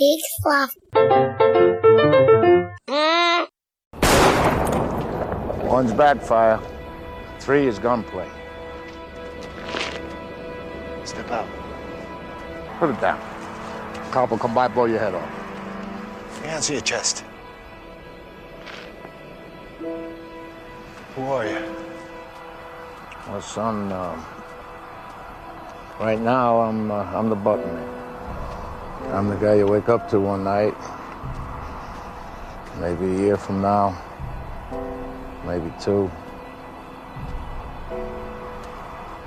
Big fluff. One's backfire. Three is gunplay. Step out. Put it down. Cop will come by, blow your head off. Hands to your chest. Who are you? Well, son, um, right now I'm uh, I'm the button man. I'm the guy you wake up to one night. Maybe a year from now. Maybe two.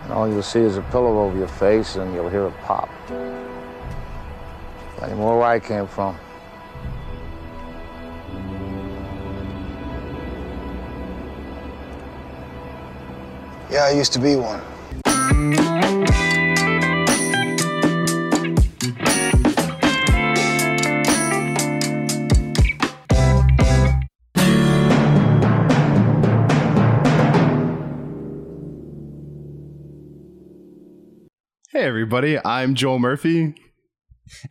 And all you'll see is a pillow over your face, and you'll hear it pop. More where I came from. Yeah, I used to be one. Everybody. I'm Joel Murphy,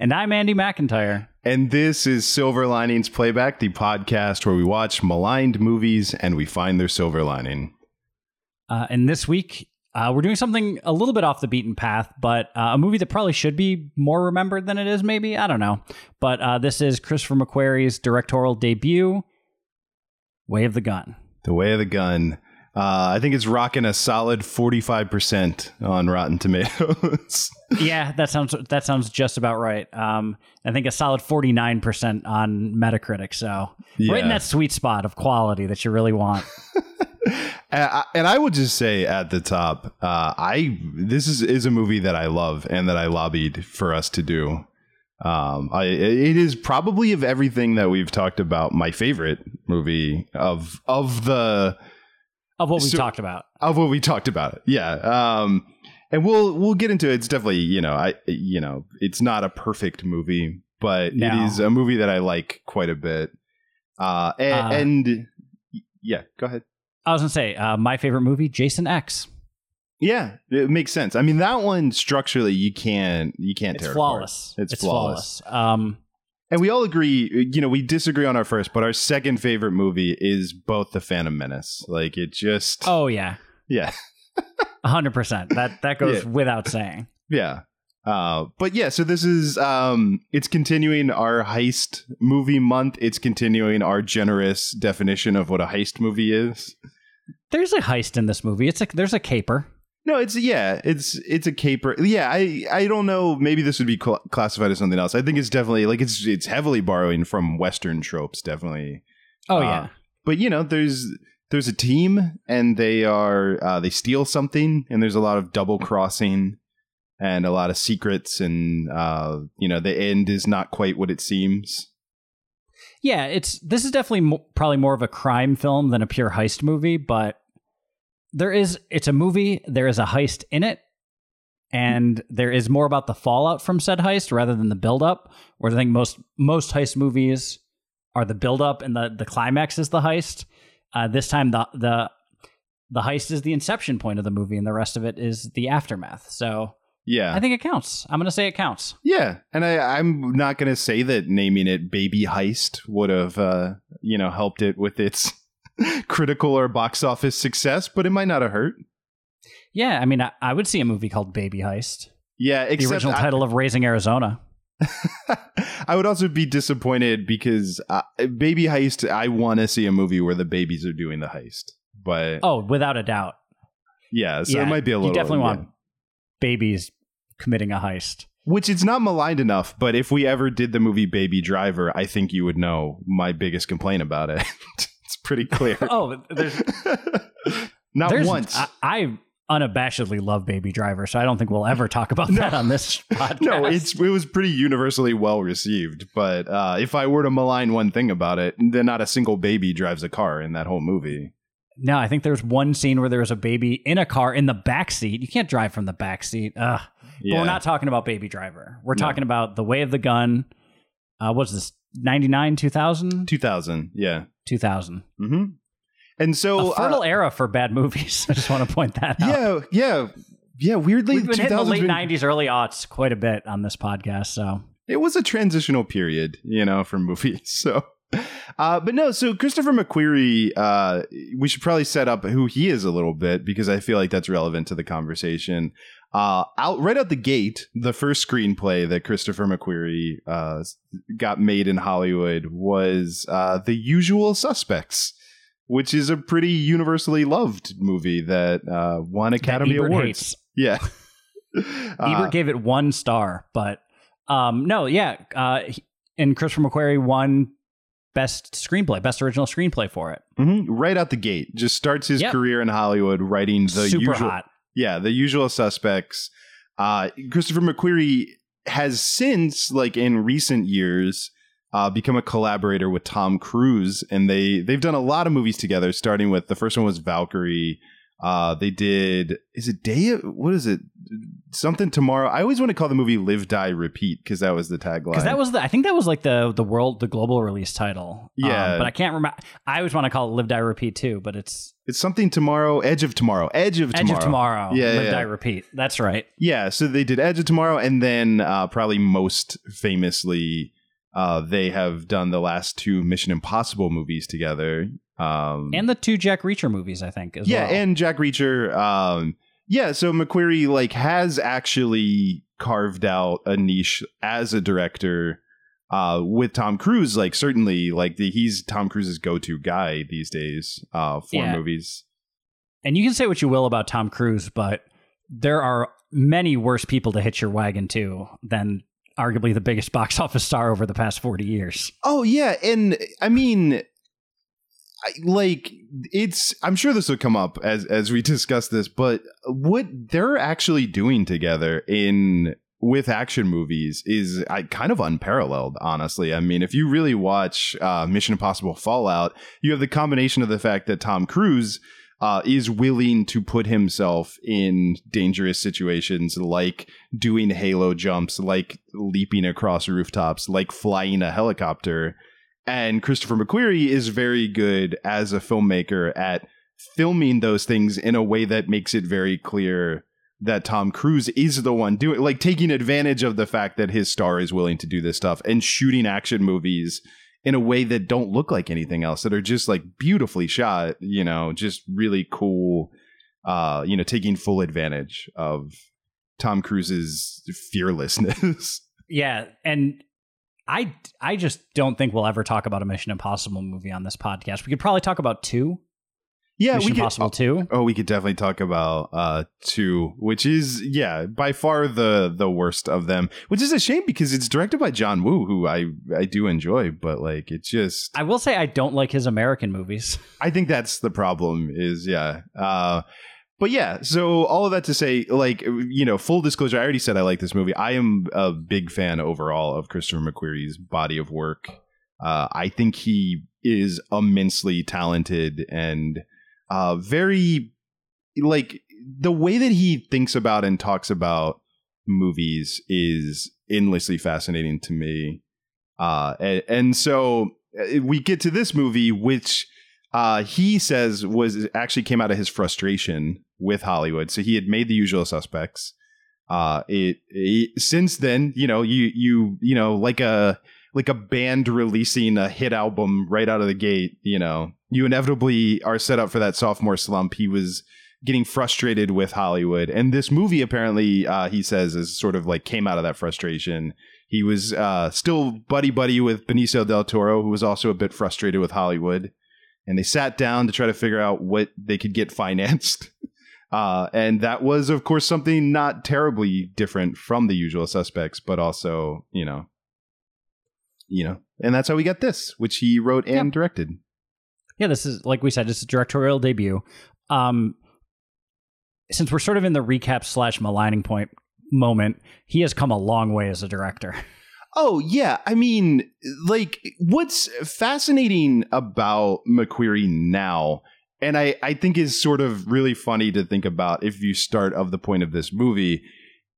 And I'm Andy McIntyre. and this is Silver Linings Playback, the podcast where we watch maligned movies and we find their silver lining. Uh, and this week, uh, we're doing something a little bit off the beaten path, but uh, a movie that probably should be more remembered than it is, maybe. I don't know. But uh, this is Christopher McQuarrie's directorial debut, Way of the Gun. The Way of the Gun. Uh, I think it's rocking a solid 45% on Rotten Tomatoes. yeah, that sounds that sounds just about right. Um, I think a solid forty nine percent on Metacritic. So right in that sweet spot of quality that you really want. and, I, and I would just say at the top, uh, I this is, is a movie that I love and that I lobbied for us to do. Um, I, it is probably of everything that we've talked about my favorite movie of of the Of what we So- talked about. of what we talked about. Yeah. Um, and we'll we'll get into it. It's definitely you know I you know it's not a perfect movie, but No. it is a movie that I like quite a bit. Uh, and, Uh, and yeah, go ahead. I was gonna say uh, my favorite movie, Jason X. Yeah, it makes sense. I mean, that one structurally you can't you can't It's tear it apart. flawless. It's, It's flawless. flawless. Um, And we all agree. You know, we disagree on our first, but our second favorite movie is both The Phantom Menace. Like it just oh yeah, yeah hundred percent. That that goes Yeah. without saying. yeah. Uh, but yeah, so this is um, it's continuing our heist movie month. It's continuing our generous definition of what a heist movie is. There's a heist in this movie. It's like there's a caper. No, it's yeah, it's it's a caper. Yeah, I I don't know. Maybe this would be cl- classified as something else. I think it's definitely like it's it's heavily borrowing from Western tropes, definitely. Oh Uh, yeah, But you know, there's there's a team, and they are uh, they steal something, and there's a lot of double crossing, and a lot of secrets, and uh, you know, the end is not quite what it seems. yeah. It's this is definitely mo- probably more of a crime film than a pure heist movie, but there is it's a movie. There is a heist in it, and there is more about the fallout from said heist rather than the build up. Where I think most most heist movies are the build up and the the climax is the heist. Uh, this time the the the heist is the inception point of the movie, and the rest of it is the aftermath. So Yeah, I think it counts. I'm going to say it counts. Yeah, and I, I'm not going to say that naming it "Baby Heist" would have, uh, you know, helped it with its critical or box office success, but it might not have hurt. Yeah, I mean, I, I would see a movie called Baby Heist, Yeah, the original I- title of Raising Arizona. I would also be disappointed because uh, Baby Heist. I want to see a movie where the babies are doing the heist, but Oh, without a doubt. yeah, so yeah, it might be a little. You definitely yeah. want babies committing a heist. Which it's not maligned enough, but if we ever did the movie Baby Driver, I think you would know my biggest complaint about it. pretty clear. Oh, there's, not there's once. I, I unabashedly love Baby Driver, so I don't think we'll ever talk about No. that on this podcast. no, it's it was pretty universally well received. But uh, if I were to malign one thing about it, then not a single baby drives a car in that whole movie. no. I think there's one scene where there's a baby in a car in the back seat. You can't drive from the back seat. Ugh. Yeah. But we're not talking about Baby Driver. We're No. talking about The Way of the Gun. Uh, what's this? 99, 2000? 2000. Yeah. 2000. hmm And so a fertile uh, era for bad movies. I just want to point that out. yeah, yeah, yeah. Weirdly, We've been hitting the late been- '90s, early aughts quite a bit on this podcast. So it was a transitional period, you know, for movies. So, uh, but no, so Christopher McQuarrie, uh, we should probably set up who he is a little bit because I feel like that's relevant to the conversation. Uh, out right out the gate, the first screenplay that Christopher McQuarrie uh, got made in Hollywood was uh, The Usual Suspects, which is a pretty universally loved movie that uh, won Academy Ebert Awards. hates. Yeah, Ebert gave it one star, but um, no, yeah, uh, and Christopher McQuarrie won best screenplay, best original screenplay for it. mhm, right out the gate, just starts his Yep. career in Hollywood writing the Super usual. hot. Yeah, the usual suspects. Uh, Christopher McQuarrie has since, like in recent years, uh, become a collaborator with Tom Cruise, and they they've done a lot of movies together. Starting with the first one was Valkyrie. Uh, they did is it day of, what is it something tomorrow? I always want to call the movie Live Die Repeat because that was the tagline. Because that was the, I think that was like the the world, the global release title. Um, Yeah. but I can't remember. I always want to call it Live Die Repeat too, but it's it's something tomorrow, Edge of Tomorrow, Edge of Edge Tomorrow. of Tomorrow. Yeah, Live yeah. Die Repeat. That's right. Yeah, so they did Edge of Tomorrow, and then uh, probably most famously, uh, they have done the last two Mission Impossible movies together. Um, And the two Jack Reacher movies, I think, as well. yeah, well. and Jack Reacher. Um, yeah, so McQuarrie like has actually carved out a niche as a director. Uh, with Tom Cruise, like certainly, like the, he's Tom Cruise's go-to guy these days uh, for Yeah. movies. and you can say what you will about Tom Cruise, but there are many worse people to hitch your wagon to than arguably the biggest box office star over the past 40 years. Oh yeah, and I mean, like it's. I'm sure this will come up as as we discuss this, but what they're actually doing together in with action movies is I, kind of unparalleled. Honestly, I mean, if you really watch uh, Mission Impossible Fallout, you have the combination of the fact that Tom Cruise. Uh, is willing to put himself in dangerous situations like doing halo jumps, like leaping across rooftops, like flying a helicopter. And Christopher McQuarrie is very good as a filmmaker at filming those things in a way that makes it very clear that Tom Cruise is the one doing like taking advantage of the fact that his star is willing to do this stuff and shooting action movies in a way that don't look like anything else that are just like beautifully shot, you know, just really cool uh, you know, taking full advantage of Tom Cruise's fearlessness. Yeah, and I I just don't think we'll ever talk about a Mission Impossible movie on this podcast. We could probably talk about two. yeah, Mission we could, Impossible two. Oh, we could definitely talk about uh two, which is yeah, by far the the worst of them. Which is a shame because it's directed by John Woo, who I I do enjoy, but like it's just I will say I don't like his American movies. I think that's the problem is yeah. Uh but yeah, so all of that to say, like you know, full disclosure, I already said I like this movie. I am a big fan overall of Christopher McQuarrie's body of work. Uh, I think he is immensely talented and uh, very like the way that he thinks about and talks about movies is endlessly fascinating to me. Uh, and, and so uh, we get to this movie, which uh, he says was actually came out of his frustration with Hollywood. So he had made the usual suspects. Uh, it, it since then, you know, you you you know, like a like a band releasing a hit album right out of the gate, you know, you inevitably are set up for that sophomore slump. He was getting frustrated with Hollywood, and this movie apparently, uh, he says, is sort of like came out of that frustration. He was uh, still buddy buddy with Benicio del Toro, who was also a bit frustrated with Hollywood, and they sat down to try to figure out what they could get financed. Uh, and that was, of course, something not terribly different from the usual suspects, but also, you know, you know, and that's how we got this, which he wrote and Yep. directed. Yeah, this is like we said, it's a directorial debut. Um, since we're sort of in the recap slash maligning point moment, he has come a long way as a director. Oh yeah, I mean, like what's fascinating about McQuarrie now, and I I think is sort of really funny to think about if you start of the point of this movie,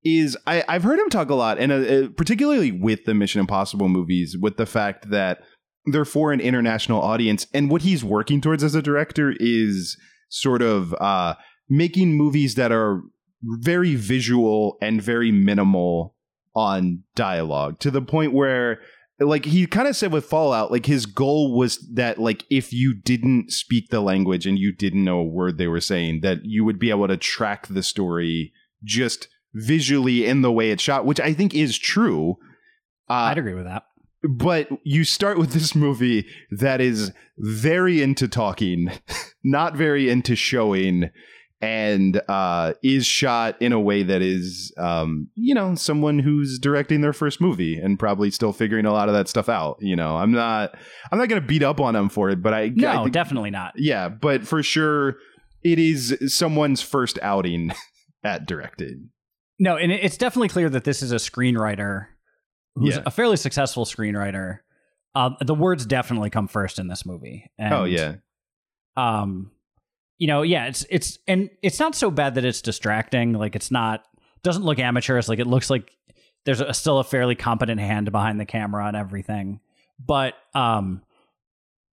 is I I've heard him talk a lot, and uh, uh, particularly with the Mission Impossible movies, with the fact that they're for an international audience, and what he's working towards as a director is sort of uh, making movies that are very visual and very minimal on dialogue to the point where like he kind of said with Fallout, like his goal was that like if you didn't speak the language and you didn't know a word they were saying, that you would be able to track the story just visually in the way it's shot, which I think is true. Uh, I'd agree with that. but you start with this movie that is very into talking, not very into showing, and uh, is shot in a way that is, um, you know, someone who's directing their first movie and probably still figuring a lot of that stuff out. You know, I'm not, I'm not going to beat up on him for it, but I, No, I think- definitely not. yeah, but for sure, it is someone's first outing at directing. No, and it's definitely clear that this is a screenwriter who's Yeah. a fairly successful screenwriter. Um, the words definitely come first in this movie. And, oh yeah, Um, you know, yeah, it's it's and it's not so bad that it's distracting. Like it's not doesn't look amateurish. Like it looks like there's a, still a fairly competent hand behind the camera and everything. But um,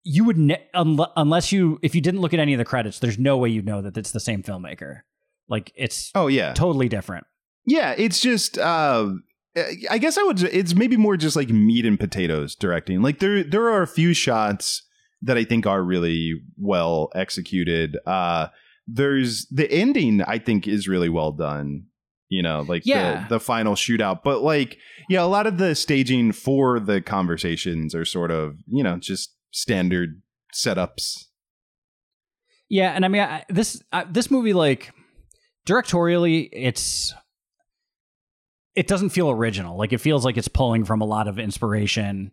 you would ne- unle- unless you if you didn't look at any of the credits, there's no way you'd know that it's the same filmmaker. Like it's oh yeah. totally different. Yeah, it's just uh I guess I would it's maybe more just like meat and potatoes directing. Like there there are a few shots that I think are really well executed. Uh there's the ending I think is really well done. You know, like Yeah. the the final shootout. But like yeah, a lot of the staging for the conversations are sort of, you know, just standard setups. Yeah, and I mean I, this I, this movie like directorially it's it doesn't feel original. Like it feels like it's pulling from a lot of inspiration.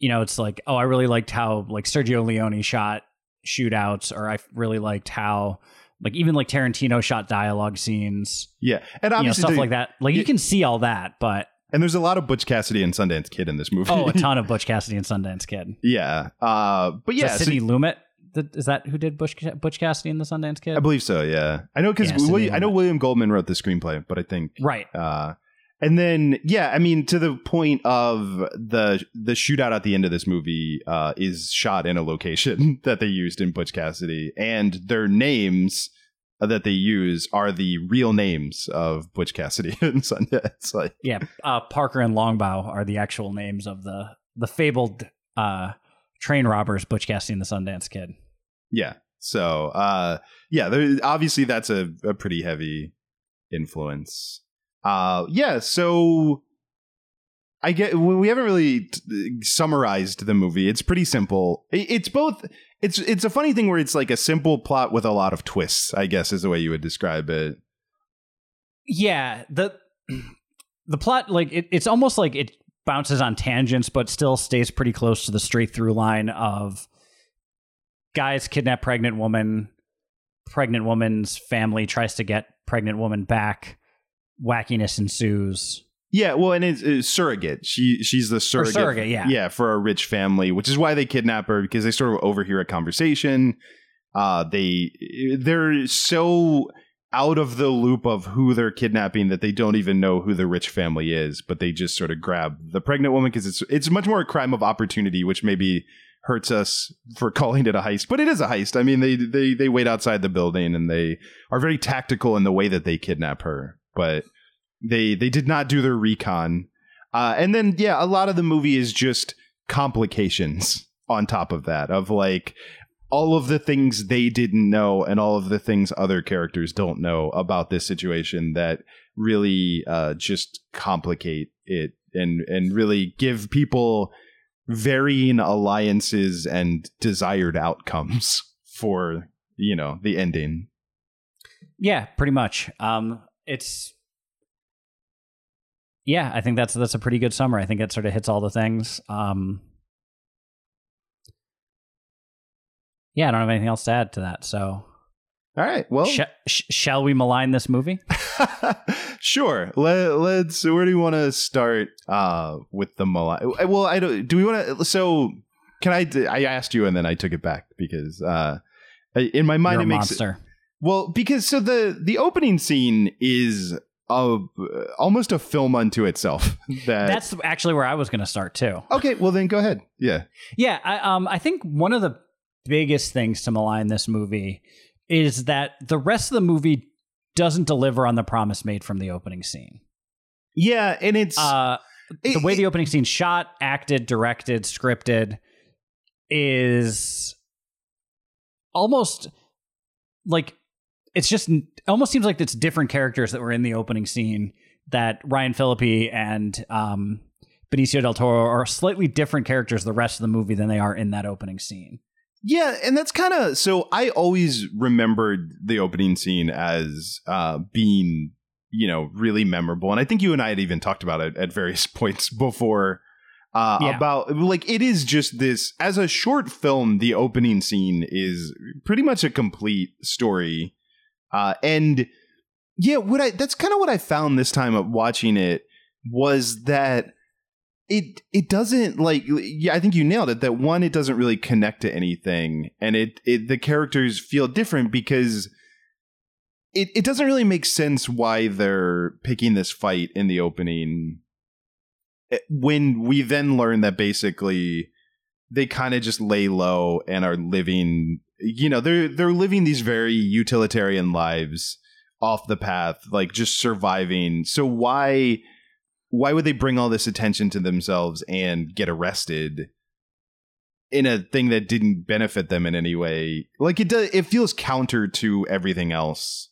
You know, it's like, oh, I really liked how like Sergio Leone shot shootouts or I really liked how like even like Tarantino shot dialogue scenes, Yeah. And you know, obviously stuff like that. Like you y- can see all that, but and there's a lot of Butch Cassidy and Sundance Kid in this movie. oh, a ton of Butch Cassidy and Sundance Kid. yeah. Uh but yeah, that so- Sidney Lumet? is that who did Butch Butch Cassidy and the Sundance Kid? I believe so. Yeah, I know because Yeah, I know William Goldman wrote the screenplay, but I think right. uh, and then yeah, I mean to the point of the the shootout at the end of this movie uh, is shot in a location that they used in Butch Cassidy, and their names that they use are the real names of Butch Cassidy and Sundance. Like Yeah, uh, Parker and Longbaugh are the actual names of the the fabled uh, train robbers, Butch Cassidy and the Sundance Kid. yeah, so uh, yeah, there, obviously that's a, a pretty heavy influence. Uh, yeah, so I get we haven't really t- summarized the movie. It's pretty simple. It's both. It's it's a funny thing where it's like a simple plot with a lot of twists. I guess is the way you would describe it. Yeah, the the plot like it, it's almost like it bounces on tangents, but still stays pretty close to the straight through line of guys kidnap pregnant woman, pregnant woman's family tries to get pregnant woman back, wackiness ensues. Yeah, well, and it's, it's surrogate. She she's the surrogate. surrogate, yeah. yeah, for a rich family, which is why they kidnap her because they sort of overhear a conversation. Uh, they they're so out of the loop of who they're kidnapping that they don't even know who the rich family is, but they just sort of grab the pregnant woman because it's it's much more a crime of opportunity, which maybe hurts us for calling it a heist, but it is a heist. I mean, they they they wait outside the building and they are very tactical in the way that they kidnap her, but they they did not do their recon. Uh, and then yeah, a lot of the movie is just complications on top of that of like all of the things they didn't know and all of the things other characters don't know about this situation that really uh, just complicate it and and really give people varying alliances and desired outcomes for you know the ending Yeah, pretty much. Um, it's yeah, I think that's that's a pretty good summary. I think it sort of hits all the things. Um, yeah, I don't have anything else to add to that. So, all right well sh- sh- shall we malign this movie? sure. Let, let's. Where do you want to start? Uh, with the malign. Well, I don't. Do we want to? So, can I? I asked you, and then I took it back because uh, in my mind You're it makes monster. Well because so the the opening scene is a almost a film unto itself. That That's actually where I was going to start too. okay. Well, then go ahead. Yeah. Yeah, I, um, I think one of the biggest things to malign this movie is that the rest of the movie doesn't deliver on the promise made from the opening scene. Yeah, and it's Uh, the way it- the opening scene shot, acted, directed, scripted is almost like it's just almost seems like it's different characters that were in the opening scene that Ryan Phillippe and um, Benicio del Toro are slightly different characters the rest of the movie than they are in that opening scene. Yeah, and that's kind of so. I always remembered the opening scene as uh, being, you know, really memorable, and I think you and I had even talked about it at various points before. Uh, Yeah. About like it is just this as a short film. The opening scene is pretty much a complete story, uh, and yeah, what I that's kind of what I found this time of watching it was that it it doesn't like yeah i think you nailed it that one it doesn't really connect to anything and it, it the characters feel different because it, it doesn't really make sense why they're picking this fight in the opening Eh, when we then learn that basically they kind of just lay low and are living you know they're they're living these very utilitarian lives off the path like just surviving. So why why would they bring all this attention to themselves and get arrested in a thing that didn't benefit them in any way? Like it does it feels counter to everything else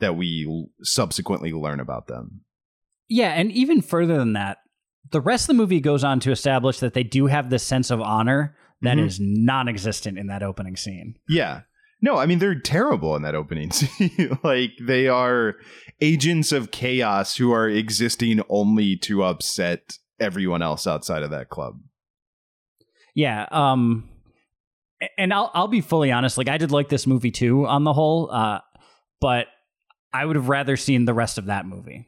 that we subsequently learn about them. Yeah, and even further than that, the rest of the movie goes on to establish that they do have this sense of honor that is Mhm. non-existent in that opening scene. yeah no i mean they're terrible in that opening scene like they are agents of chaos who are existing only to upset everyone else outside of that club Yeah, um and I'll I'll be fully honest, like I did like this movie too on the whole, uh but I would have rather seen the rest of that movie.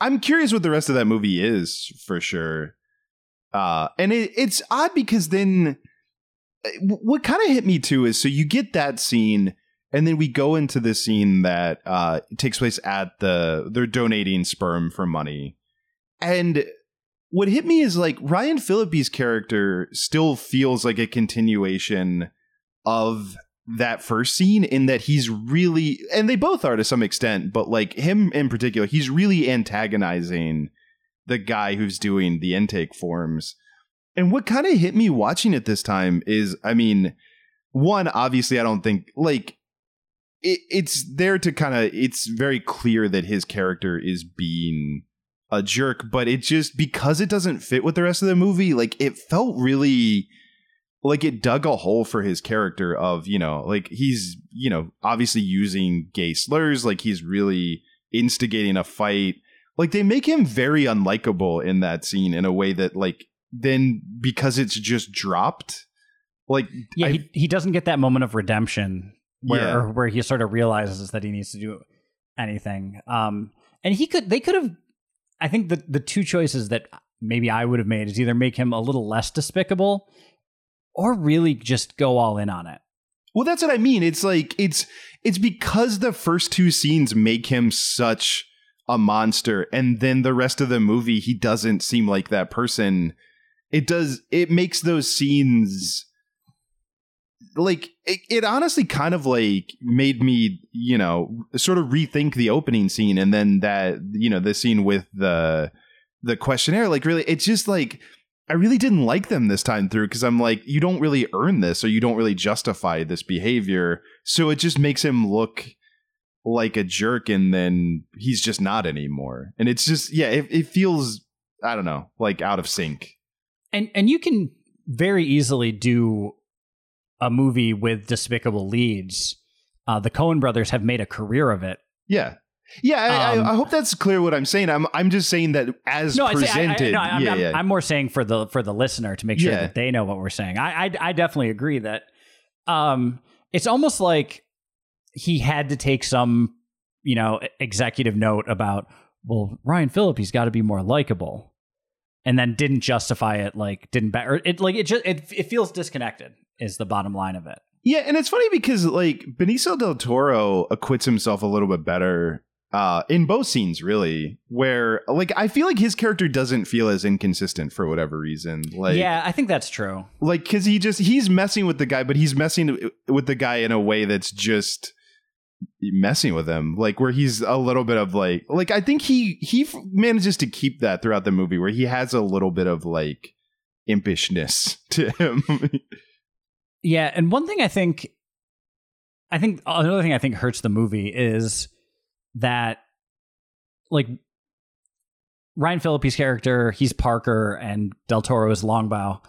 I'm curious what the rest of that movie is for sure. Uh, and it, it's odd because then uh, what kind of hit me too is so you get that scene and then we go into the scene that uh, takes place at the they're donating sperm for money. And what hit me is like Ryan Phillippe's character still feels like a continuation of that first scene in that he's really and they both are to some extent but like him in particular he's really antagonizing the guy who's doing the intake forms. And what kind of hit me watching it this time is i mean one obviously i don't think like it, it's there to kind of it's very clear that his character is being a jerk but it just because it doesn't fit with the rest of the movie like it felt really like it dug a hole for his character of you know like he's you know obviously using gay slurs like he's really instigating a fight like they make him very unlikable in that scene in a way that like then because it's just dropped like Yeah, I- he, he doesn't get that moment of redemption where Yeah. where he sort of realizes that he needs to do anything. Um, and he could they could have. I think the the two choices that maybe I would have made is either make him a little less despicable, or really just go all in on it. Well, that's what I mean. It's like it's it's because the first two scenes make him such a monster, and then the rest of the movie he doesn't seem like that person. It does. It makes those scenes like it, it honestly kind of like made me you know sort of rethink the opening scene and then that you know the scene with the the questionnaire like really it's just like I really didn't like them this time through because I'm like, you don't really earn this or you don't really justify this behavior. So it just makes him look like a jerk and then he's just not anymore. And it's just, yeah, it, it feels, I don't know, like out of sync. And and you can very easily do a movie with despicable leads. Uh, the Coen brothers have made a career of it. Yeah. Yeah, I, Um, I, I hope that's clear what I'm saying. I'm I'm just saying that as No, say- I- I- presented. no, I'm, yeah, I'm, yeah. I'm more saying for the for the listener to make sure Yeah. that they know what we're saying. I, I I definitely agree that um it's almost like he had to take some you know executive note about well Ryan Phillippe, he's got to be more likable, and then didn't justify it like didn't ba- or it like it just it it feels disconnected is the bottom line of it. Yeah, and it's funny because like Benicio del Toro acquits himself a little bit better uh in both scenes really where like I feel like his character doesn't feel as inconsistent for whatever reason. Like yeah, I think that's true. like cuz he just he's messing with the guy but he's messing with the guy in a way that's just messing with him like where he's a little bit of like like i think he he manages to keep that throughout the movie where he has a little bit of like impishness to him Yeah, and one thing I think, I think another thing I think hurts the movie is that, like, Ryan Phillippe's character, he's Parker, and Del Toro is Longbaugh.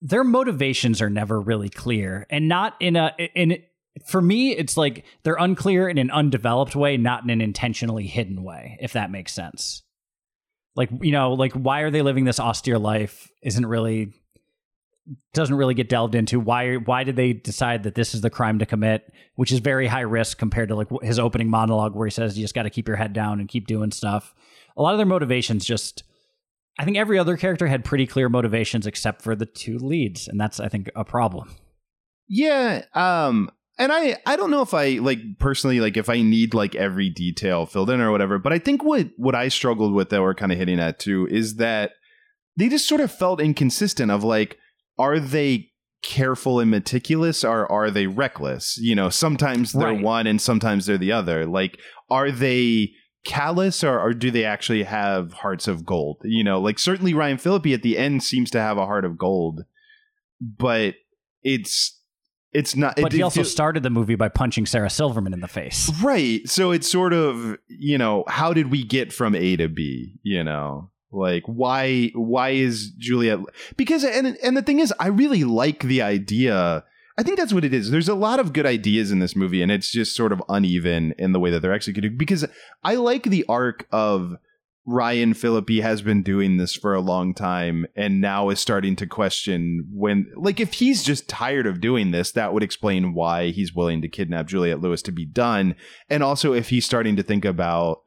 Their motivations are never really clear, and not in a in. For me, it's like they're unclear in an undeveloped way, not in an intentionally hidden way. If that makes sense. Like you know, like why are they living this austere life? Isn't really doesn't really get delved into why why did they decide that this is the crime to commit which is very high risk compared to like his opening monologue where he says you just got to keep your head down and keep doing stuff a lot of their motivations just i think every other character had pretty clear motivations except for the two leads and that's i think a problem yeah um and i i don't know if i like personally like if i need like every detail filled in or whatever but i think what what i struggled with that we're kind of hitting at too is that they just sort of felt inconsistent of like are they careful and meticulous or are they reckless? You know sometimes they're Right. one and sometimes they're the other. Like are they callous or, or do they actually have hearts of gold? You know like certainly ryan phillippe at the end seems to have a heart of gold but it's it's not but it, he it also feel- started the movie by punching sarah silverman in the face Right. So it's sort of, you know, how did we get from A to B, you know? Like why why is Juliette because and and the thing is I really like the idea. I think that's what it is. There's a lot of good ideas in this movie and it's just sort of uneven in the way that they're executed because I like the arc of Ryan Phillippe has been doing this for a long time and now is starting to question when like if he's just tired of doing this that would explain why he's willing to kidnap Juliette Lewis to be done. And also if he's starting to think about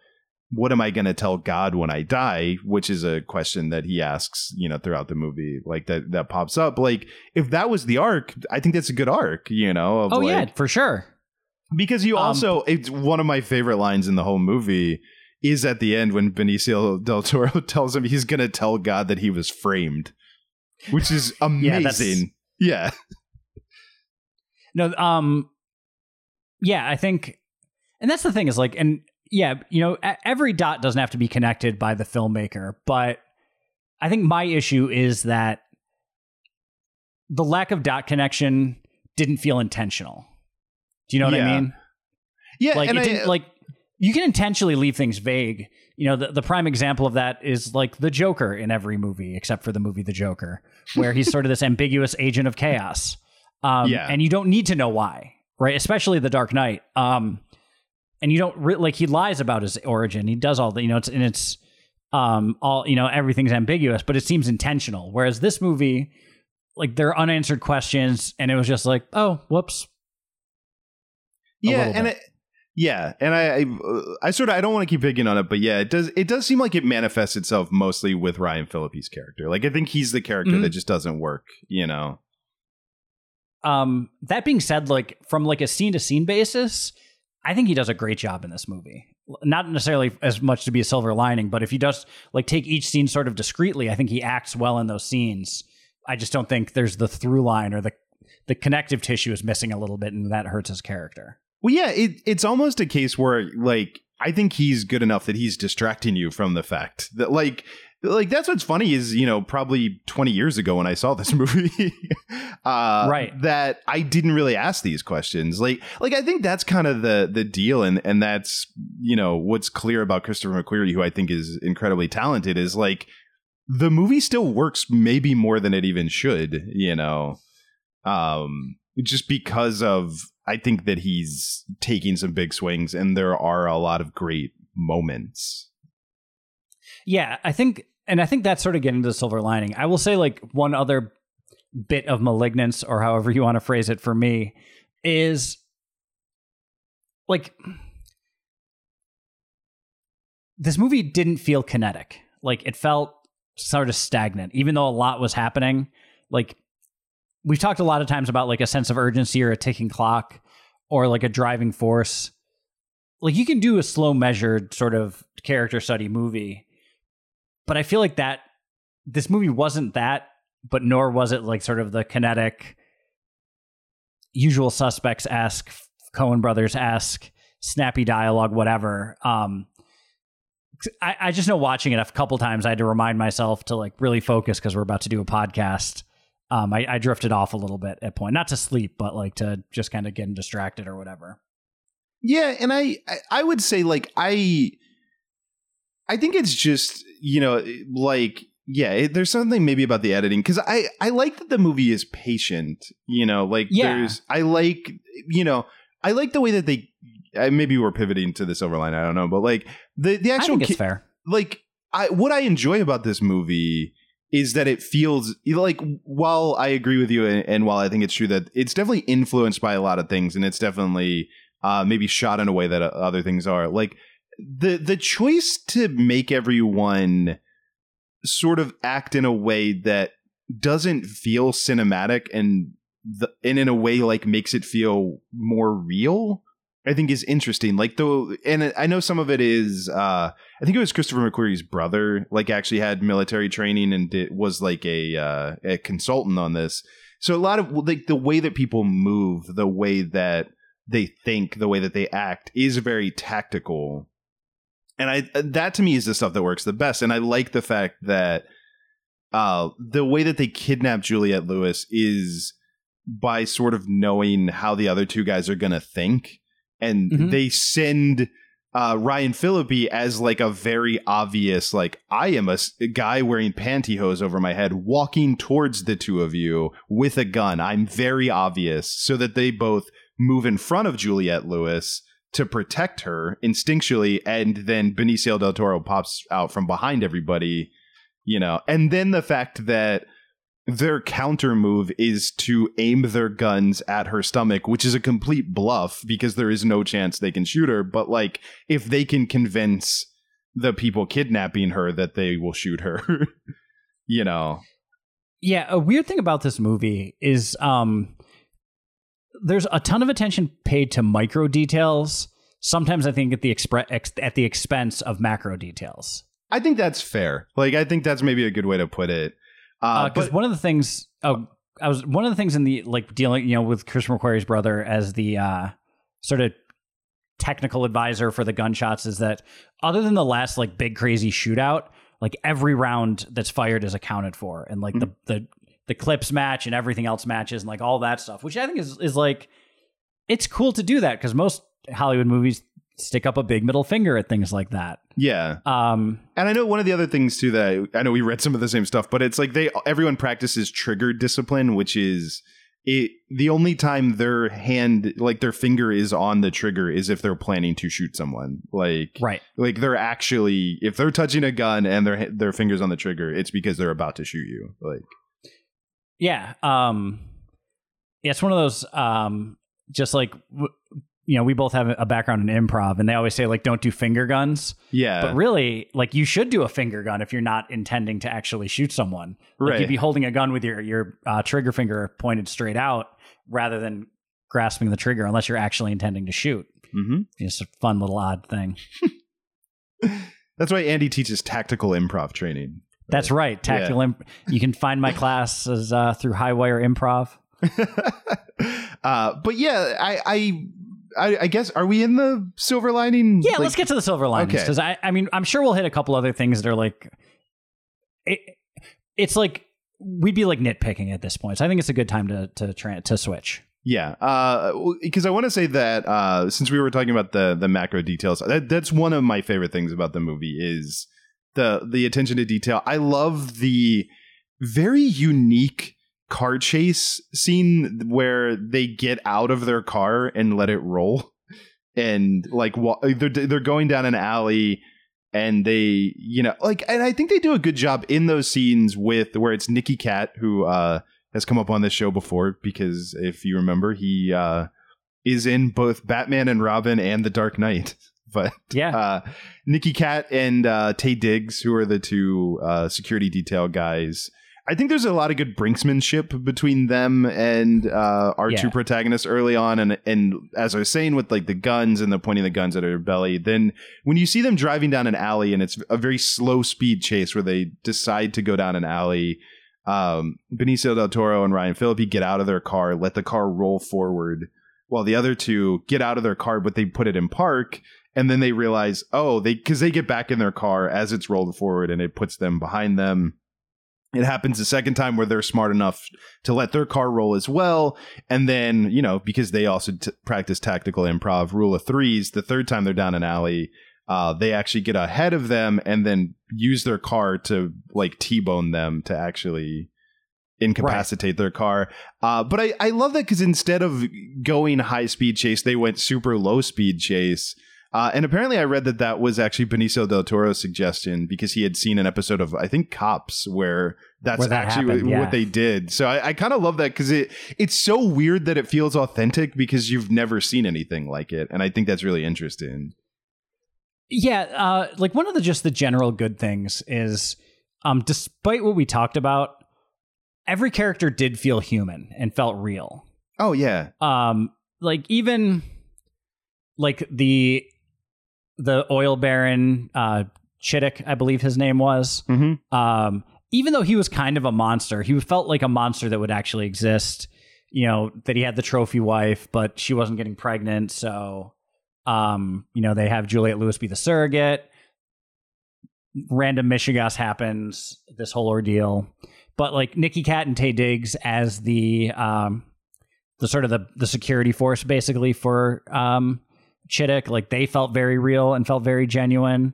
what am I going to tell God when I die which is a question that he asks you know throughout the movie like that that pops up like if that was the arc I think that's a good arc you know of oh like, yeah for sure. Because you Um, also it's one of my favorite lines in the whole movie is at the end when Benicio del Toro tells him he's going to tell God that he was framed, which is amazing. Yeah, No, um, yeah, I think, and that's the thing is like, and yeah, you know, every dot doesn't have to be connected by the filmmaker, but I think my issue is that the lack of dot connection didn't feel intentional. Do you know what Yeah. I mean? yeah, Like and it I- didn't like you can intentionally leave things vague. You know, the, the prime example of that is like the Joker in every movie, except for the movie The Joker, where he's sort of this ambiguous agent of chaos. Um, Yeah. And you don't need to know why, right? Especially The Dark Knight. Um, and you don't re- like he lies about his origin. He does all the, you know, it's and it's um all you know everything's ambiguous, but it seems intentional. Whereas this movie, like there are unanswered questions, and it was just like, oh, whoops. a yeah, and it, yeah, and I, I, I sort of I don't want to keep picking on it, but yeah, it does it does seem like it manifests itself mostly with Ryan Phillippe's character. Like I think he's the character Mhm. that just doesn't work, you know. um that being said like from like a scene to scene basis i think he does a great job in this movie not necessarily as much to be a silver lining but if you just like take each scene sort of discreetly i think he acts well in those scenes i just don't think there's the through line or the the connective tissue is missing a little bit and that hurts his character Well, yeah, it, it's almost a case where like I think he's good enough that he's distracting you from the fact that like like that's what's funny is you know probably 20 years ago when I saw this movie uh Right. that I didn't really ask these questions like like I think that's kind of the the deal and and that's you know what's clear about Christopher McQuarrie who I think is incredibly talented is like the movie still works maybe more than it even should you know um just because of I think that he's taking some big swings and there are a lot of great moments. yeah i think and i think that's sort of getting to the silver lining. I will say like one other bit of malignance or however you want to phrase it for me is like this movie didn't feel kinetic. Like it felt sort of stagnant. Even though a lot was happening like we've talked a lot of times about like a sense of urgency or a ticking clock or like a driving force like you can do a slow measured sort of character study movie but i feel like that this movie wasn't that but nor was it like sort of the kinetic usual suspects ask coen brothers ask snappy dialogue, whatever. Um, I, I just know watching it a couple times, I had to remind myself to like really focus because we're about to do a podcast. Um, I, I drifted off a little bit at point, not to sleep, but like to just kind of getting distracted or whatever. Yeah, and I I- I would say like I I think it's just you know like yeah there's something maybe about the editing because I I like that the movie is patient you know like Yeah. there's I like you know I like the way that they I, maybe we're pivoting to the silver line I don't know but like the the I actual think it's ki- fair. like I what I enjoy about this movie is that it feels like while I agree with you and, and while I think it's true that it's definitely influenced by a lot of things and it's definitely uh, maybe shot in a way that uh, other things are. Like the the choice to make everyone sort of act in a way that doesn't feel cinematic and the, and in a way like makes it feel more real I think is interesting. Like though, and I know some of it is. uh I think it was Christopher McQuarrie's brother. Like actually had military training and did, was like a uh, a consultant on this. So a lot of like the way that people move, the way that they think, the way that they act is very tactical. And I that to me is the stuff that works the best. And I like the fact that uh the way that they kidnap Juliette Lewis is by sort of knowing how the other two guys are going to think and Mhm. they send uh, Ryan Phillippe as like a very obvious like I am a guy wearing pantyhose over my head walking towards the two of you with a gun. I'm very obvious so that they both move in front of Juliette Lewis to protect her instinctually and then Benicio del Toro pops out from behind everybody, you know. And then the fact that their counter move is to aim their guns at her stomach, which is a complete bluff because there is no chance they can shoot her. But like, if they can convince the people kidnapping her that they will shoot her, you know, Yeah, a weird thing about this movie is um there's a ton of attention paid to micro details. Sometimes I think at the expre- ex- at the expense of macro details. I think that's fair. Like, I think that's maybe a good way to put it. Uh, Because but one of the things, oh, I was one of the things in the like dealing, you know, with Chris McQuarrie's brother as the uh, sort of technical advisor for the gunshots is that other than the last like big crazy shootout, like every round that's fired is accounted for, and like the the the clips match and everything else matches and like all that stuff, which I think is is like it's cool to do that because most Hollywood movies stick up a big middle finger at things like that. Yeah. Um, And I know one of the other things too that I, I know we read some of the same stuff, but it's like they everyone practices trigger discipline, which is it the only time their hand like their finger is on the trigger is if they're planning to shoot someone. Like right. like they're actually if they're touching a gun and their their fingers on the trigger, it's because they're about to shoot you. Like Yeah. Um yeah, it's one of those um just like w- you know, we both have a background in improv and they always say like don't do finger guns. yeah, But really, like you should do a finger gun if you're not intending to actually shoot someone. Like Right. you'd be holding a gun with your your uh, trigger finger pointed straight out rather than grasping the trigger unless you're actually intending to shoot. hmm It's a fun little odd thing. that's why Andy teaches tactical improv training. That's right. Tactical imp- you can find my classes uh, through Highwire Improv. uh, but yeah, I, I I I guess are we in the silver lining? Yeah, Like- let's get to the silver linings Okay. because I, I mean, I'm sure we'll hit a couple other things that are like, it, it's like we'd be like nitpicking at this point. So I think it's a good time to to tra- to switch. Yeah, because I want to say that uh, since we were talking about the the macro details, that, that's one of my favorite things about the movie is the the attention to detail. I love the very unique car chase scene where they get out of their car and let it roll, and like wa- they're they're going down an alley. And they, you know, like, and I think they do a good job in those scenes with where it's Nicky Katt who uh, has come up on this show before because if you remember, he uh, is in both Batman and Robin and The Dark Knight. But Yeah, uh, Nicky Katt and uh, Taye Diggs, who are the two uh, security detail guys, I think there's a lot of good brinksmanship between them and uh, our Yeah. two protagonists early on. And and as I was saying, with like the guns and the pointing the guns at her belly, then when you see them driving down an alley and it's a very slow speed chase where they decide to go down an alley. Um, Benicio del Toro and Ryan Phillippe get out of their car, let the car roll forward while the other two get out of their car, but they put it in park. And then they realize, oh, they because they get back in their car as it's rolled forward and it puts them behind them. It happens a second time where they're smart enough to let their car roll as well. And then, you know, because they also t- practice tactical improv, rule of threes, the third time they're down an alley, uh, they actually get ahead of them and then use their car to like T-bone them to actually incapacitate their car. Uh, but I, I love that because instead of going high speed chase, they went super low speed chase. Uh, and apparently, I read that that was actually Benicio del Toro's suggestion because he had seen an episode of I think Cops where that's Where that actually happened, what yeah. they did. So I, I kind of love that because it it's so weird that it feels authentic because you've never seen anything like it, and I think that's really interesting. Yeah, uh, like one of the just the general good things is, um, despite what we talked about, every character did feel human and felt real. Oh yeah, Um, like even like the the oil baron, uh, Chidduck, I believe his name was. mm-hmm. Um, even though he was kind of a monster, he felt like a monster that would actually exist. You know that he had the trophy wife, but she wasn't getting pregnant, so um, you know they have Juliette Lewis be the surrogate. Random Michigas happens, this whole ordeal, but like Nicky Katt and Taye Diggs as the um, the sort of the the security force basically for um, Chidduck, like they felt very real and felt very genuine.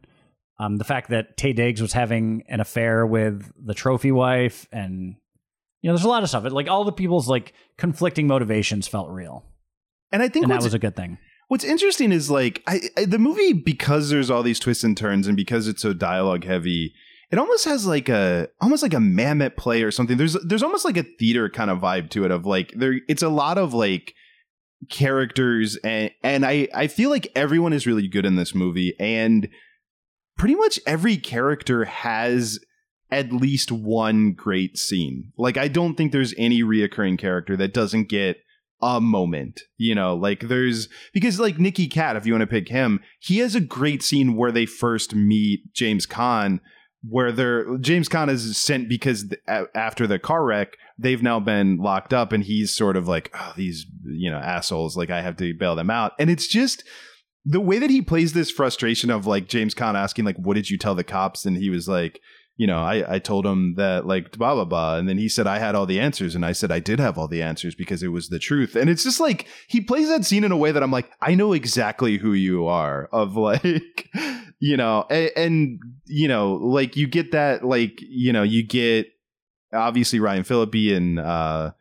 Um, the fact that Taye Diggs was having an affair with the trophy wife, and you know, there's a lot of stuff. It, like all the people's like conflicting motivations felt real, and I think and that was a good thing. What's interesting is like I, I, the movie because there's all these twists and turns and because it's so dialogue heavy, it almost has like a almost like a mammoth play or something. There's there's almost like a theater kind of vibe to it of like there it's a lot of like characters and and I I feel like everyone is really good in this movie and pretty much every character has at least one great scene. Like I don't think there's any reoccurring character that doesn't get a moment, you know, like there's because like Nicky Katt, if you want to pick him, he has a great scene where they first meet James Caan, where they're James Caan is sent because th- after the car wreck, they've now been locked up, and he's sort of like, oh, these you know assholes, like I have to bail them out, and it's just the way that he plays this frustration of like James Caan asking like, what did you tell the cops, and he was like. You know, I, I told him that like blah blah blah, and then he said I had all the answers, and I said I did have all the answers because it was the truth, and it's just like he plays that scene in a way that I'm like I know exactly who you are, of like, you know, and, and you know, like you get that, like you know, you get obviously Ryan Phillippe and uh,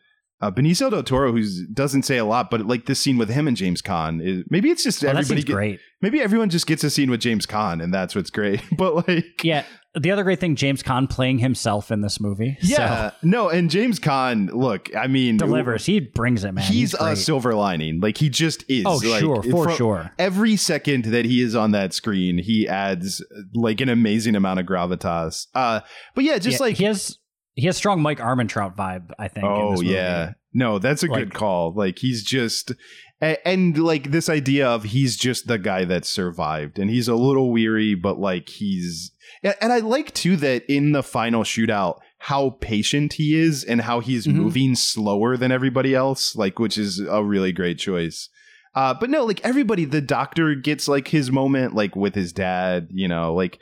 uh, Benicio del Toro, who doesn't say a lot, but like this scene with him and James Caan is maybe it's just Oh, everybody get- great. maybe everyone just gets a scene with James Caan and that's what's great. But like Yeah, the other great thing, James Caan playing himself in this movie. yeah, so, no, and James Caan, look, I mean, delivers. He brings it, man. He's, a silver lining. Like he just is. Oh, like, sure, for sure. Every second that he is on that screen, he adds like an amazing amount of gravitas. Uh, but yeah, just Yeah, like he has he has strong Mike Ehrmantraut vibe. I think. in oh this movie. yeah, no, that's a good call. Like he's just. a- And like this idea of he's just the guy that survived, and he's a little weary, but like he's, and and I like too that in the final shootout, how patient he is and how he's Mhm. moving slower than everybody else, like which is a really great choice. Uh, but no, like everybody, the doctor gets like his moment, like with his dad, you know, like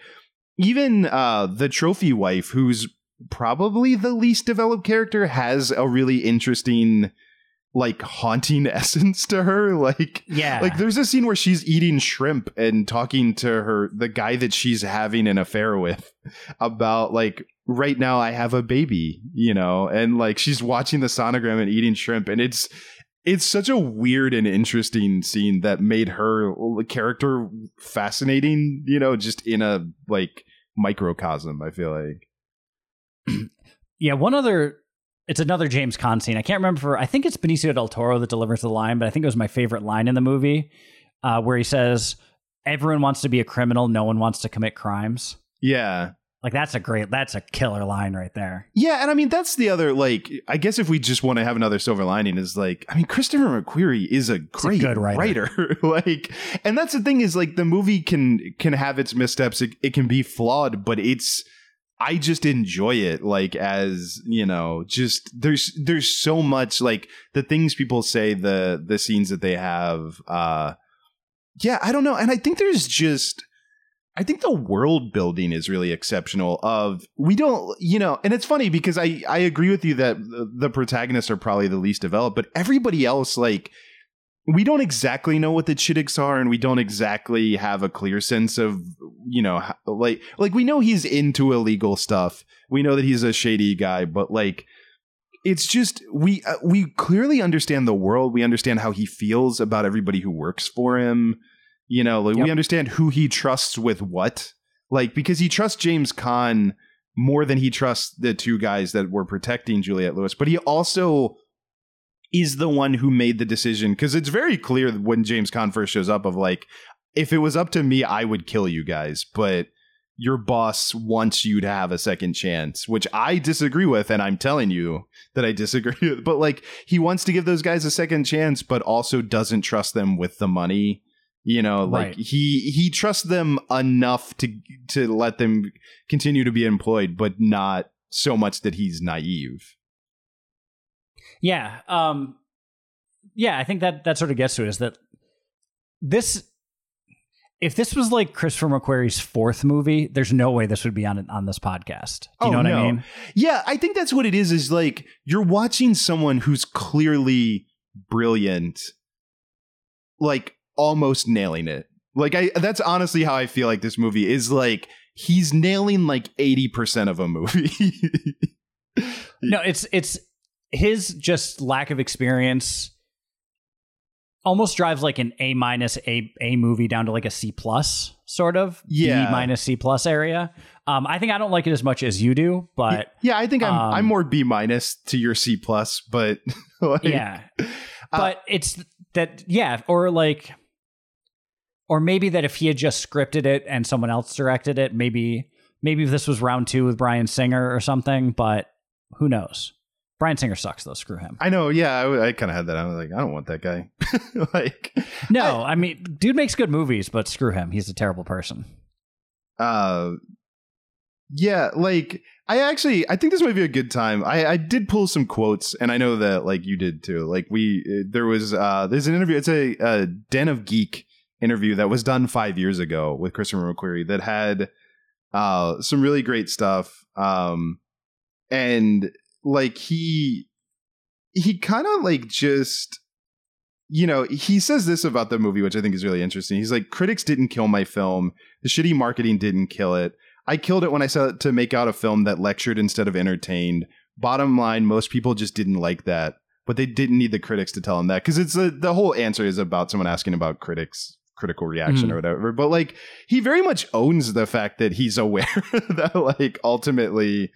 even uh, the trophy wife, who's probably the least developed character, has a really interesting, like haunting essence to her. Like, Yeah. like there's a scene where she's eating shrimp and talking to her, the guy that she's having an affair with, about like right now I have a baby, you know, and like she's watching the sonogram and eating shrimp, and it's it's such a weird and interesting scene that made her character fascinating, you know, just in a like microcosm. I feel like. Yeah, one other. It's another James Caan scene. I can't remember. For, I think it's Benicio del Toro that delivers the line, but I think it was my favorite line in the movie, uh, where he says, "Everyone wants to be a criminal. No one wants to commit crimes." Yeah. Like that's a great. That's a killer line right there. Yeah, and I mean that's the other like I guess if we just want to have another silver lining is like I mean Christopher McQuarrie is a great good writer. like and that's the thing is like the movie can can have its missteps it, it can be flawed but it's I just enjoy it like as, you know, just there's there's so much like the things people say the the scenes that they have uh yeah, I don't know. And I think there's just I think the world building is really exceptional of we don't, you know, and it's funny because I I agree with you that the protagonists are probably the least developed, but everybody else like we don't exactly know what the Chidducks are, and we don't exactly have a clear sense of, you know, like like we know he's into illegal stuff. We know that he's a shady guy, but like it's just we uh, we clearly understand the world. We understand how he feels about everybody who works for him. You know, like Yep. we understand who he trusts with what. Like because he trusts James Caan more than he trusts the two guys that were protecting Juliette Lewis, but he also is the one who made the decision because it's very clear when James Caan first shows up of like if it was up to me I would kill you guys but your boss wants you to have a second chance which I disagree with and I'm telling you that I disagree with but like he wants to give those guys a second chance but also doesn't trust them with the money you know like Right. he he trusts them enough to to let them continue to be employed but not so much that he's naive Yeah. Um yeah, I think that that sort of gets to it is that this if this was like Christopher McQuarrie's fourth movie, there's no way this would be on on this podcast. Do you Oh, know what no. I mean? Yeah, I think that's what it is. Is like you're watching someone who's clearly brilliant, like almost nailing it. Like I, that's honestly how I feel like this movie is. Like he's nailing like eighty percent of a movie. No, it's it's his just lack of experience almost drives like an A minus A A movie down to like a C plus sort of Yeah. B minus C plus area. Um, I think I don't like it as much as you do, but yeah, I think I'm um, I'm more B minus to your C plus, but like, yeah, uh, but it's that yeah, or like, or maybe that if he had just scripted it and someone else directed it, maybe maybe if this was round two with Bryan Singer or something. But who knows? Bryan Singer sucks though. Screw him. I know. Yeah, I, I kind of had that. I was like, I don't want that guy. like, No, I mean, dude makes good movies, but screw him. He's a terrible person. uh yeah like i actually i think this might be a good time i i did pull some quotes and i know that like you did too like we uh, there was uh there's an interview it's a, a den of geek interview that was done five years ago with christopher mcquarrie that had uh some really great stuff um and like he he kind of like just you know he says this about the movie which i think is really interesting he's like critics didn't kill my film the shitty marketing didn't kill it I killed it when I set to make out a film that lectured instead of entertained. Bottom line, most people just didn't like that, but they didn't need the critics to tell them that because it's a, the whole answer is about someone asking about critics critical reaction Mhm. or whatever. But like he very much owns the fact that he's aware that like ultimately.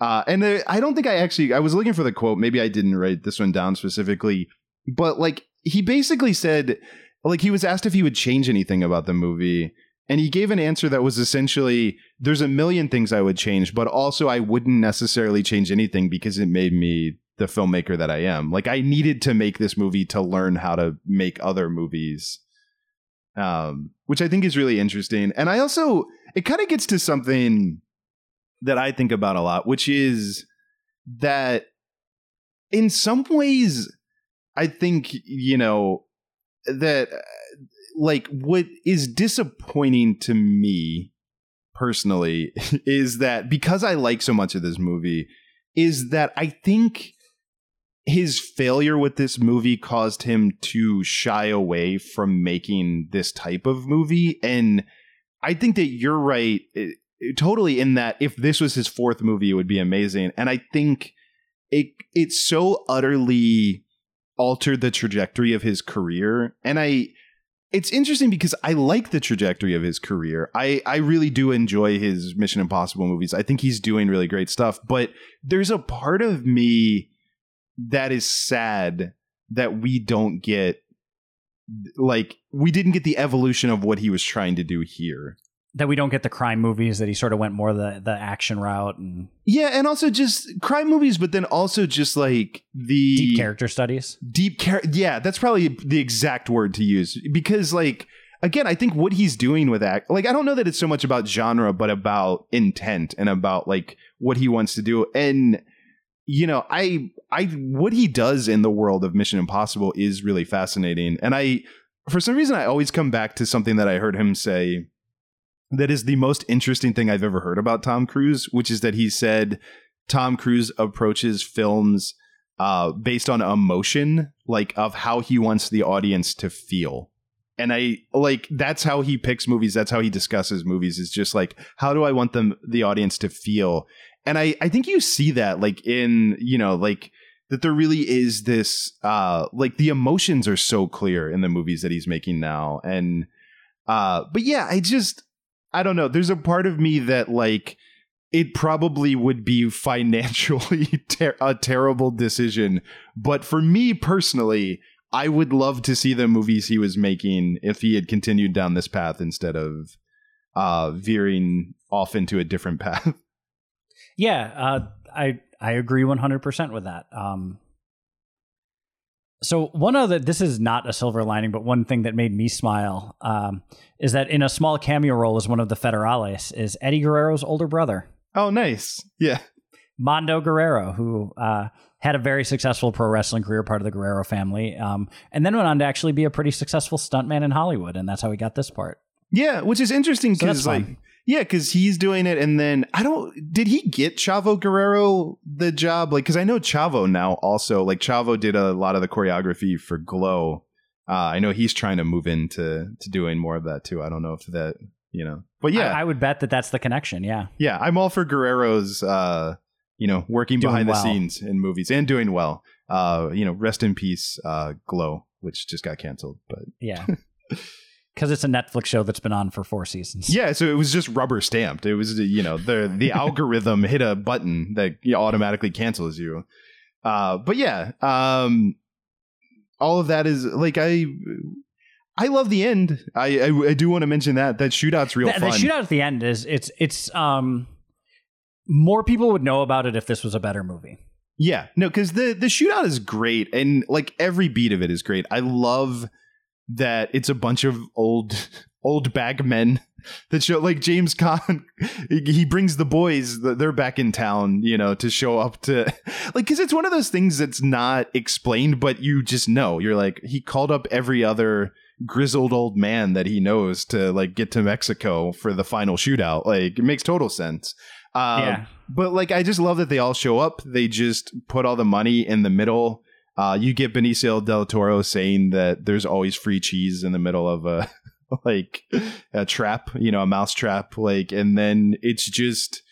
Uh, and I don't think I actually I was looking for the quote. Maybe I didn't write this one down specifically, but like he basically said, like he was asked if he would change anything about the movie, and he gave an answer that was essentially there's a million things I would change, but also I wouldn't necessarily change anything because it made me the filmmaker that I am. Like I needed to make this movie to learn how to make other movies. Um, which I think is really interesting. And I also it kind of gets to something that I think about a lot, which is that in some ways I think, you know, that like what is disappointing to me personally is that because I like so much of this movie is that I think his failure with this movie caused him to shy away from making this type of movie. And I think that you're right totally in that if this was his fourth movie it would be amazing and I think it it's so utterly altered the trajectory of his career and I it's interesting because I like the trajectory of his career. I, I really do enjoy his Mission Impossible movies. I think he's doing really great stuff. But there's a part of me that is sad that we don't get, like, we didn't get the evolution of what he was trying to do here. That we don't get the crime movies. That he sort of went more the the action route and Yeah, and also just crime movies, but then also just like the deep character studies. deep care yeah that's probably the exact word to use because like again, I think what he's doing with act, like I don't know that it's so much about genre, but about intent and about like what he wants to do. And you know, I I what he does in the world of Mission Impossible is really fascinating. And I for some reason I always come back to something that I heard him say that is the most interesting thing I've ever heard about Tom Cruise, which is that he said Tom Cruise approaches films uh, based on emotion, like of how he wants the audience to feel. And I like that's how he picks movies. That's how he discusses movies. Is just like how do I want them the audience to feel? And I I think you see that like in you know like that there really is this uh like the emotions are so clear in the movies that he's making now and uh but yeah I just I don't know there's a part of me that like it probably would be financially ter- a terrible decision. But for me personally, I would love to see the movies he was making if he had continued down this path instead of uh, veering off into a different path. Yeah, uh, I I agree 100% with that. Um, so one of the this is not a silver lining, but one thing that made me smile um, is that in a small cameo role as one of the Federales is Eddie Guerrero's older brother. Oh, nice. Yeah. Mando Guerrero, who uh, had a very successful pro wrestling career, part of the Guerrero family, um, and then went on to actually be a pretty successful stuntman in Hollywood, and that's how he got this part. Yeah, which is interesting So because like fun. Yeah, because he's doing it, and then I don't. Did he get Chavo Guerrero the job? Like, because I know Chavo now also. Like, Chavo did a lot of the choreography for Glow. Uh, I know he's trying to move into to doing more of that too. I don't know if that you know, but yeah, I, I would bet that that's the connection. Yeah, yeah, I'm all for Guerrero's. Uh, you know, working Doing behind well. the scenes in movies and doing well. Uh, you know, rest in peace, uh, Glow, which just got canceled, but. yeah, because it's a Netflix show that's been on for four seasons. Yeah, so it was just rubber stamped. It was you know the the algorithm hit a button that you know, automatically cancels you. Uh, but yeah, um, all of that is like I I love the end. I I, I do want to mention that that shootout's real the, the shootout at the end is it's it's um more people would know about it if this was a better movie. Yeah, no, because the the shootout is great, and like every beat of it is great. I love that it's a bunch of old old bag men that show like James Caan. he brings the boys; they're back in town, you know, to show up to like because it's one of those things that's not explained, but you just know. You're like he called up every other grizzled old man that he knows to like get to Mexico for the final shootout. Like it makes total sense. Um, Yeah. But like, I just love that they all show up. They just put all the money in the middle. Uh, you get Benicio del Toro saying that there's always free cheese in the middle of a like a trap, you know, a mouse trap. Like, and then it's just,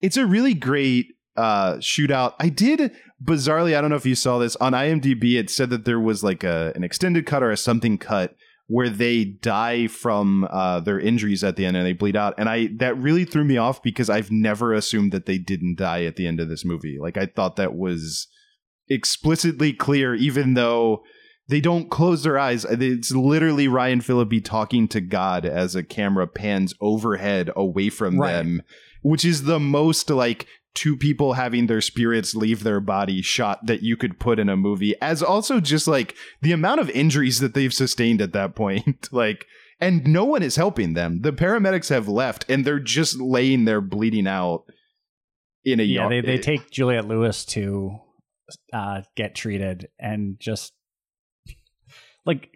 it's a really great uh shootout. I did bizarrely, I don't know if you saw this on IMDb. It said that there was like a an extended cut or a something cut where they die from uh, their injuries at the end and they bleed out. And I that really threw me off because I've never assumed that they didn't die at the end of this movie. Like I thought that was explicitly clear, even though they don't close their eyes. It's literally Ryan Phillippe talking to God as a camera pans overhead away from Right. them, which is the most like two people having their spirits leave their body shot that you could put in a movie as also just like the amount of injuries that they've sustained at that point like and no one is helping them the paramedics have left and they're just laying there bleeding out in a Yeah, yard they they take Juliette Lewis to uh, get treated and just like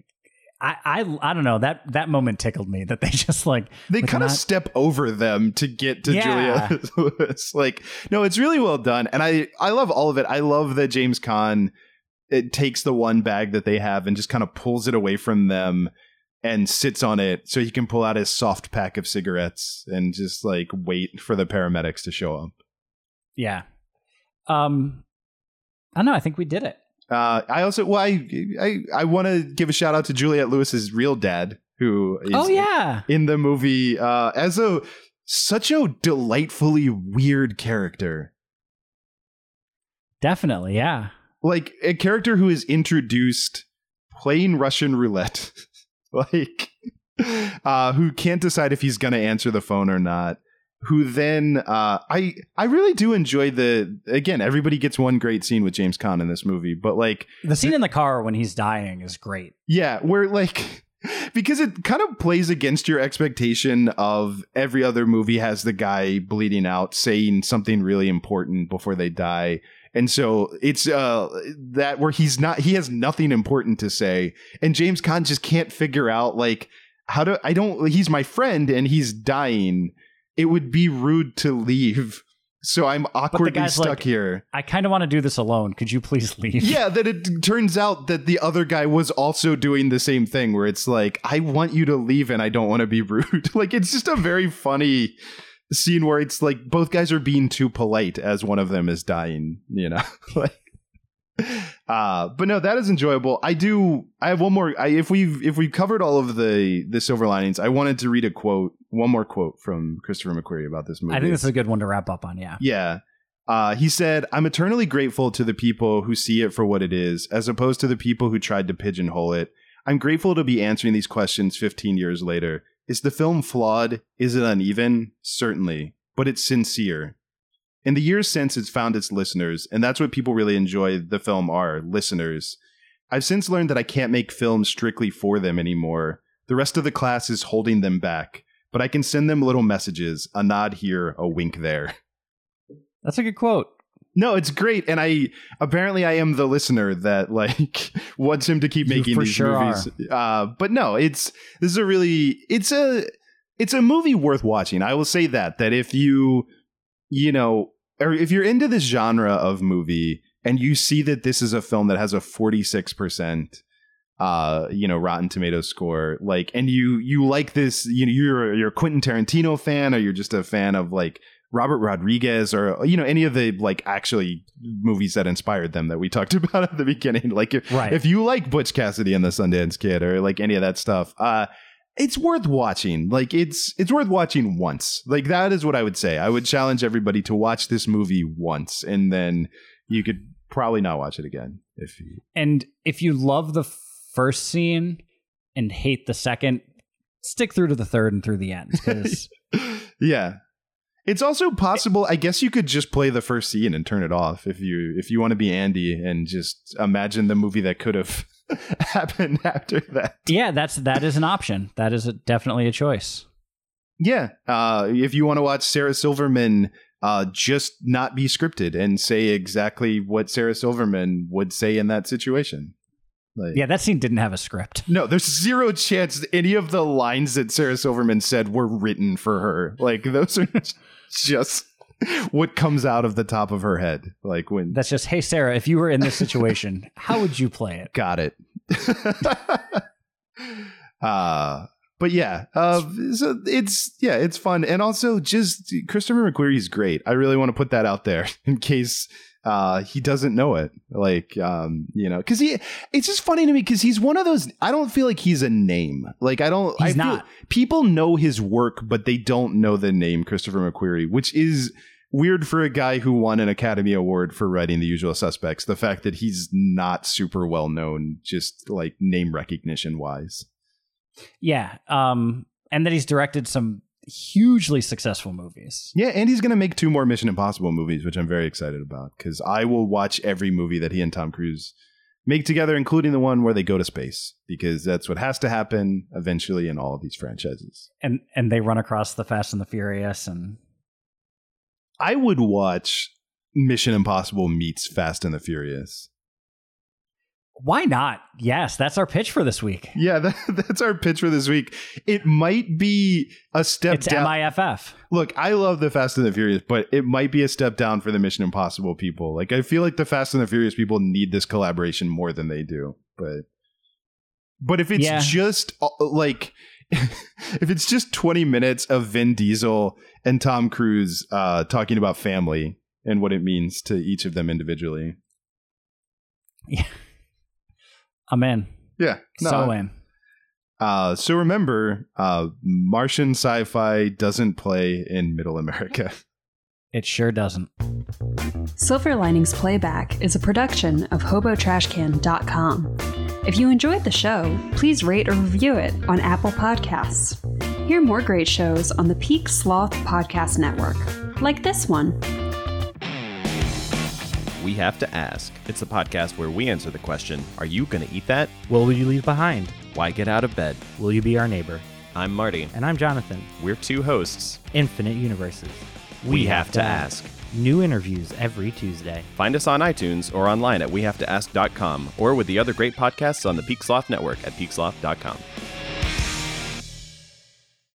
I, I I don't know that that moment tickled me that they just like they like, kind of not- step over them to get to Yeah. Julia Lewis. Like, no, it's really well done, and I I love all of it. I love that James Caan it takes the one bag that they have and just kind of pulls it away from them and sits on it so he can pull out his soft pack of cigarettes and just like wait for the paramedics to show up. yeah. Um, I don't know. I think we did it. Uh, I also well, I I, I want to give a shout out to Juliette Lewis's real dad, who is oh yeah, in the movie uh, as a such a delightfully weird character. definitely. Yeah. Like a character who is introduced playing Russian roulette. like uh who can't decide if he's going to answer the phone or not. Who then uh I I really do enjoy the again everybody gets one great scene with James Caan in this movie, but like The scene in the car when he's dying is great. Yeah, where like because it kind of plays against your expectation of every other movie has the guy bleeding out saying something really important before they die and so it's uh that where he's not he has nothing important to say and James Caan just can't figure out like how to I don't he's my friend and he's dying it would be rude to leave so I'm awkwardly stuck like- here I kind of want to do this alone. Could you please leave? yeah, that it turns out that the other guy was also doing the same thing where it's like, I want you to leave and I don't want to be rude. like it's just a very funny scene where it's like both guys are being too polite as one of them is dying, you know? like uh but no that is enjoyable i do i have one more I, if we've if we've covered all of the the silver linings i wanted to read a quote one more quote from christopher mcquarrie about this movie I think this is a good one to wrap up on. Yeah. yeah. Uh, he said, I'm eternally grateful to the people who see it for what it is, as opposed to the people who tried to pigeonhole it. I'm grateful to be answering these questions 15 years later. Is the film flawed? Is it uneven? Certainly. But it's sincere. In the years since it's found its listeners, and that's what people really enjoy the film are listeners. I've since learned that I can't make films strictly for them anymore. The rest of the class is holding them back, but I can send them little messages, a nod here, a wink there. That's a good quote. No, it's great, and I apparently I am the listener that like wants him to keep making these sure movies. Uh, but no, it's this is a really it's a it's a movie worth watching. I will say that that if you you know or if you're into this genre of movie and you see that this is a film that has a 46 percent uh you know rotten tomato score like and you you like this you know you're you're a quentin tarantino fan or you're just a fan of like robert rodriguez or you know any of the like actually movies that inspired them that we talked about at the beginning. Like if, Right. if you like butch cassidy and the sundance kid or like any of that stuff uh it's worth watching. Like it's it's worth watching once. Like that is what i would say. I would challenge everybody to watch this movie once and then you could probably not watch it again if you And if you love the first scene and hate the second, stick through to the third and through the end because yeah it's also possible i guess you could just play the first scene and turn it off if you if you want to be andy and just imagine the movie that could have happened after that yeah, that's that is an option. That is a, definitely a choice. yeah uh if you want to watch sarah silverman uh just not be scripted and say exactly what sarah silverman would say in that situation like Yeah, that scene didn't have a script. no, there's zero chance that any of the lines that Sarah Silverman said were written for her. Like those are just what comes out of the top of her head. Like when That's just, hey Sarah, if you were in this situation, how would you play it? got it. uh but yeah, uh, so it's yeah, it's fun, and also just Christopher McQuarrie is great. I really want to put that out there in case uh, he doesn't know it. Like, um, you know, because he, it's just funny to me because he's one of those. I don't feel like he's a name. Like, I don't. He's I not. People know his work, but they don't know the name Christopher McQuarrie, which is weird for a guy who won an Academy Award for writing The Usual Suspects. The fact that he's not super well known, just like name recognition wise. Yeah, um, and that he's directed some hugely successful movies. Yeah, and he's going to make two more Mission Impossible movies, which I'm very excited about because I will watch every movie that he and Tom Cruise make together, including the one where they go to space, because that's what has to happen eventually in all of these franchises. And and they run across the Fast and the Furious and I would watch Mission Impossible meets Fast and the Furious. Why not? Yes, that's our pitch for this week. Yeah, that, that's our pitch for this week. It might be a step down. It's down. MIFF. Look, I love the Fast and the Furious, but it might be a step down for the Mission Impossible people. Like, I feel like the Fast and the Furious people need this collaboration more than they do. But, but if it's Yeah. just uh, like, if it's just twenty minutes of Vin Diesel and Tom Cruise uh, talking about family and what it means to each of them individually, I'm in. yeah, so in. Uh, so remember, uh, Martian sci-fi doesn't play in Middle America. It sure doesn't. Silver Linings Playback is a production of HoboTrashCan.com. If you enjoyed the show, please rate or review it on Apple Podcasts. Hear more great shows on the Peak Sloth Podcast Network, like this one. We Have to Ask. It's the podcast where we answer the question Are you going to eat that? What will you leave behind? Why get out of bed? Will you be our neighbor? I'm Marty. And I'm Jonathan. We're two hosts. Infinite Universes. We, have, to ask. New interviews every Tuesday. Find us on iTunes or online at wehavetoask.com or with the other great podcasts on the Peak Sloth Network at peaksloth.com.